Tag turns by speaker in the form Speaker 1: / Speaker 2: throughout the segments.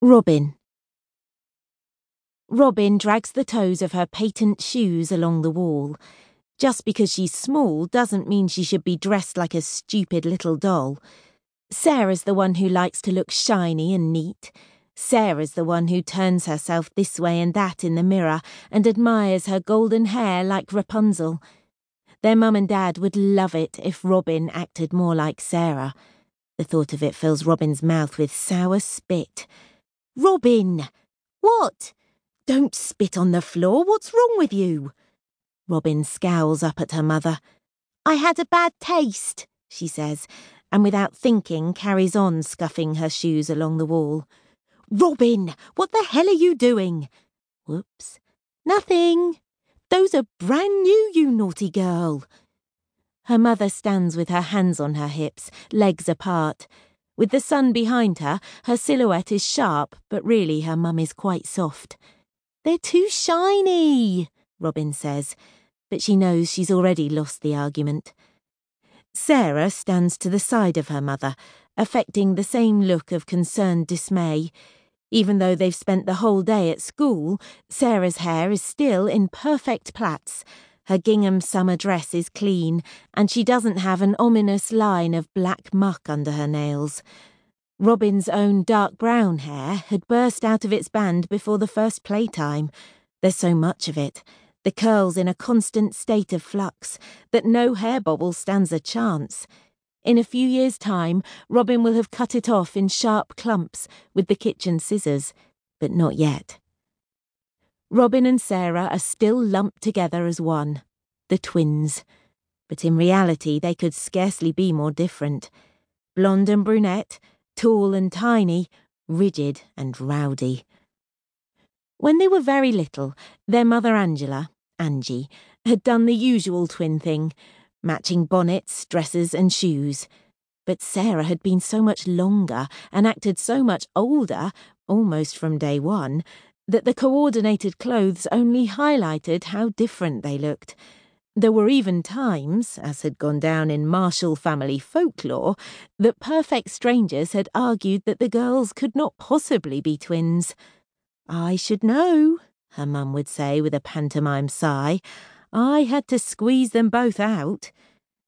Speaker 1: Robin. Robin drags the toes of her patent shoes along the wall. Just because she's small doesn't mean she should be dressed like a stupid little doll. Sarah's the one who likes to look shiny and neat. Sarah's the one who turns herself this way and that in the mirror and admires her golden hair like Rapunzel. Their mum and dad would love it if Robin acted more like Sarah. The thought of it fills Robin's mouth with sour spit. Robin! What? Don't spit on the floor. What's wrong with you? Robin scowls up at her mother. I had a bad taste, she says, and without thinking carries on scuffing her shoes along the wall. Robin, what the hell are you doing? Whoops. Nothing. Those are brand new, you naughty girl. Her mother stands with her hands on her hips, legs apart. With the sun behind her, her silhouette is sharp, but really her mum is quite soft. They're too shiny, Robin says, but she knows she's already lost the argument. Sarah stands to the side of her mother, affecting the same look of concerned dismay. Even though they've spent the whole day at school, Sarah's hair is still in perfect plaits. Her gingham summer dress is clean, and she doesn't have an ominous line of black muck under her nails. Robin's own dark brown hair had burst out of its band before the first playtime. There's so much of it, the curls in a constant state of flux, that no hair bobble stands a chance. In a few years' time, Robin will have cut it off in sharp clumps with the kitchen scissors, but not yet. Robin and Sarah are still lumped together as one, the twins. But in reality, they could scarcely be more different. Blonde and brunette, tall and tiny, rigid and rowdy. When they were very little, their mother Angela, Angie, had done the usual twin thing, matching bonnets, dresses, and shoes. But Sarah had been so much longer and acted so much older, almost from day one, that the coordinated clothes only highlighted how different they looked. There were even times, as had gone down in Marshall family folklore, that perfect strangers had argued that the girls could not possibly be twins. I should know, her mum would say with a pantomime sigh. I had to squeeze them both out.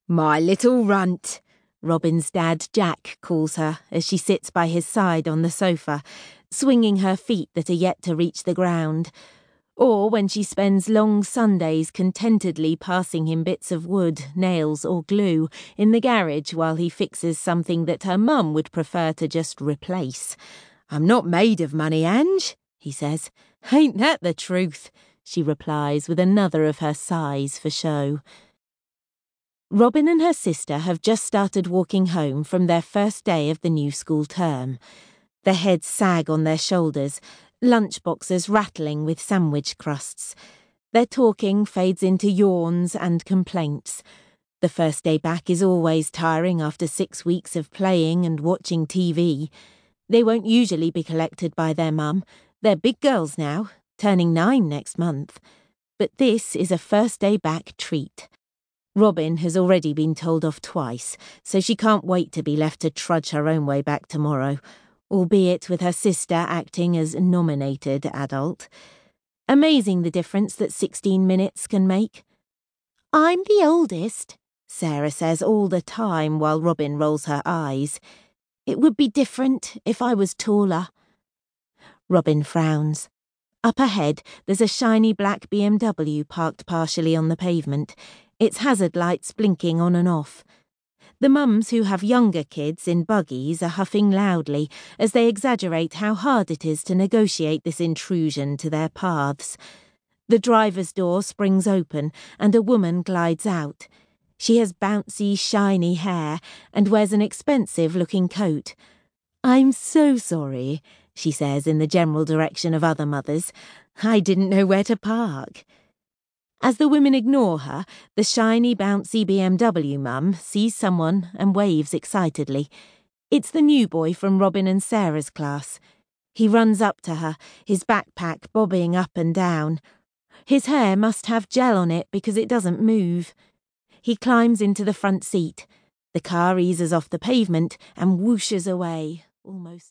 Speaker 1: My little runt, Robin's dad Jack calls her as she sits by his side on the sofa, swinging her feet that are yet to reach the ground, or when she spends long Sundays contentedly passing him bits of wood, nails, or glue in the garage while he fixes something that her mum would prefer to just replace. I'm not made of money, Ange, he says. Ain't that the truth? she replies with another of her sighs for show. Robin and her sister have just started walking home from their first day of the new school term. Their heads sag on their shoulders, lunchboxes rattling with sandwich crusts. Their talking fades into yawns and complaints. The first day back is always tiring after six weeks of playing and watching TV. They won't usually be collected by their mum. They're big girls now, turning nine next month. But this is a first day back treat. Robin has already been told off twice, so she can't wait to be left to trudge her own way back tomorrow albeit with her sister acting as nominated adult. Amazing the difference that 16 minutes can make. I'm the oldest, Sarah says all the time while Robin rolls her eyes. It would be different if I was taller. Robin frowns. Up ahead, there's a shiny black BMW parked partially on the pavement, its hazard lights blinking on and off. The mums who have younger kids in buggies are huffing loudly as they exaggerate how hard it is to negotiate this intrusion to their paths. The driver's door springs open and a woman glides out. She has bouncy, shiny hair and wears an expensive looking coat. I'm so sorry, she says in the general direction of other mothers. I didn't know where to park. As the women ignore her, the shiny, bouncy BMW mum sees someone and waves excitedly. It's the new boy from Robin and Sarah's class. He runs up to her, his backpack bobbing up and down. His hair must have gel on it because it doesn't move. He climbs into the front seat. The car eases off the pavement and whooshes away, almost.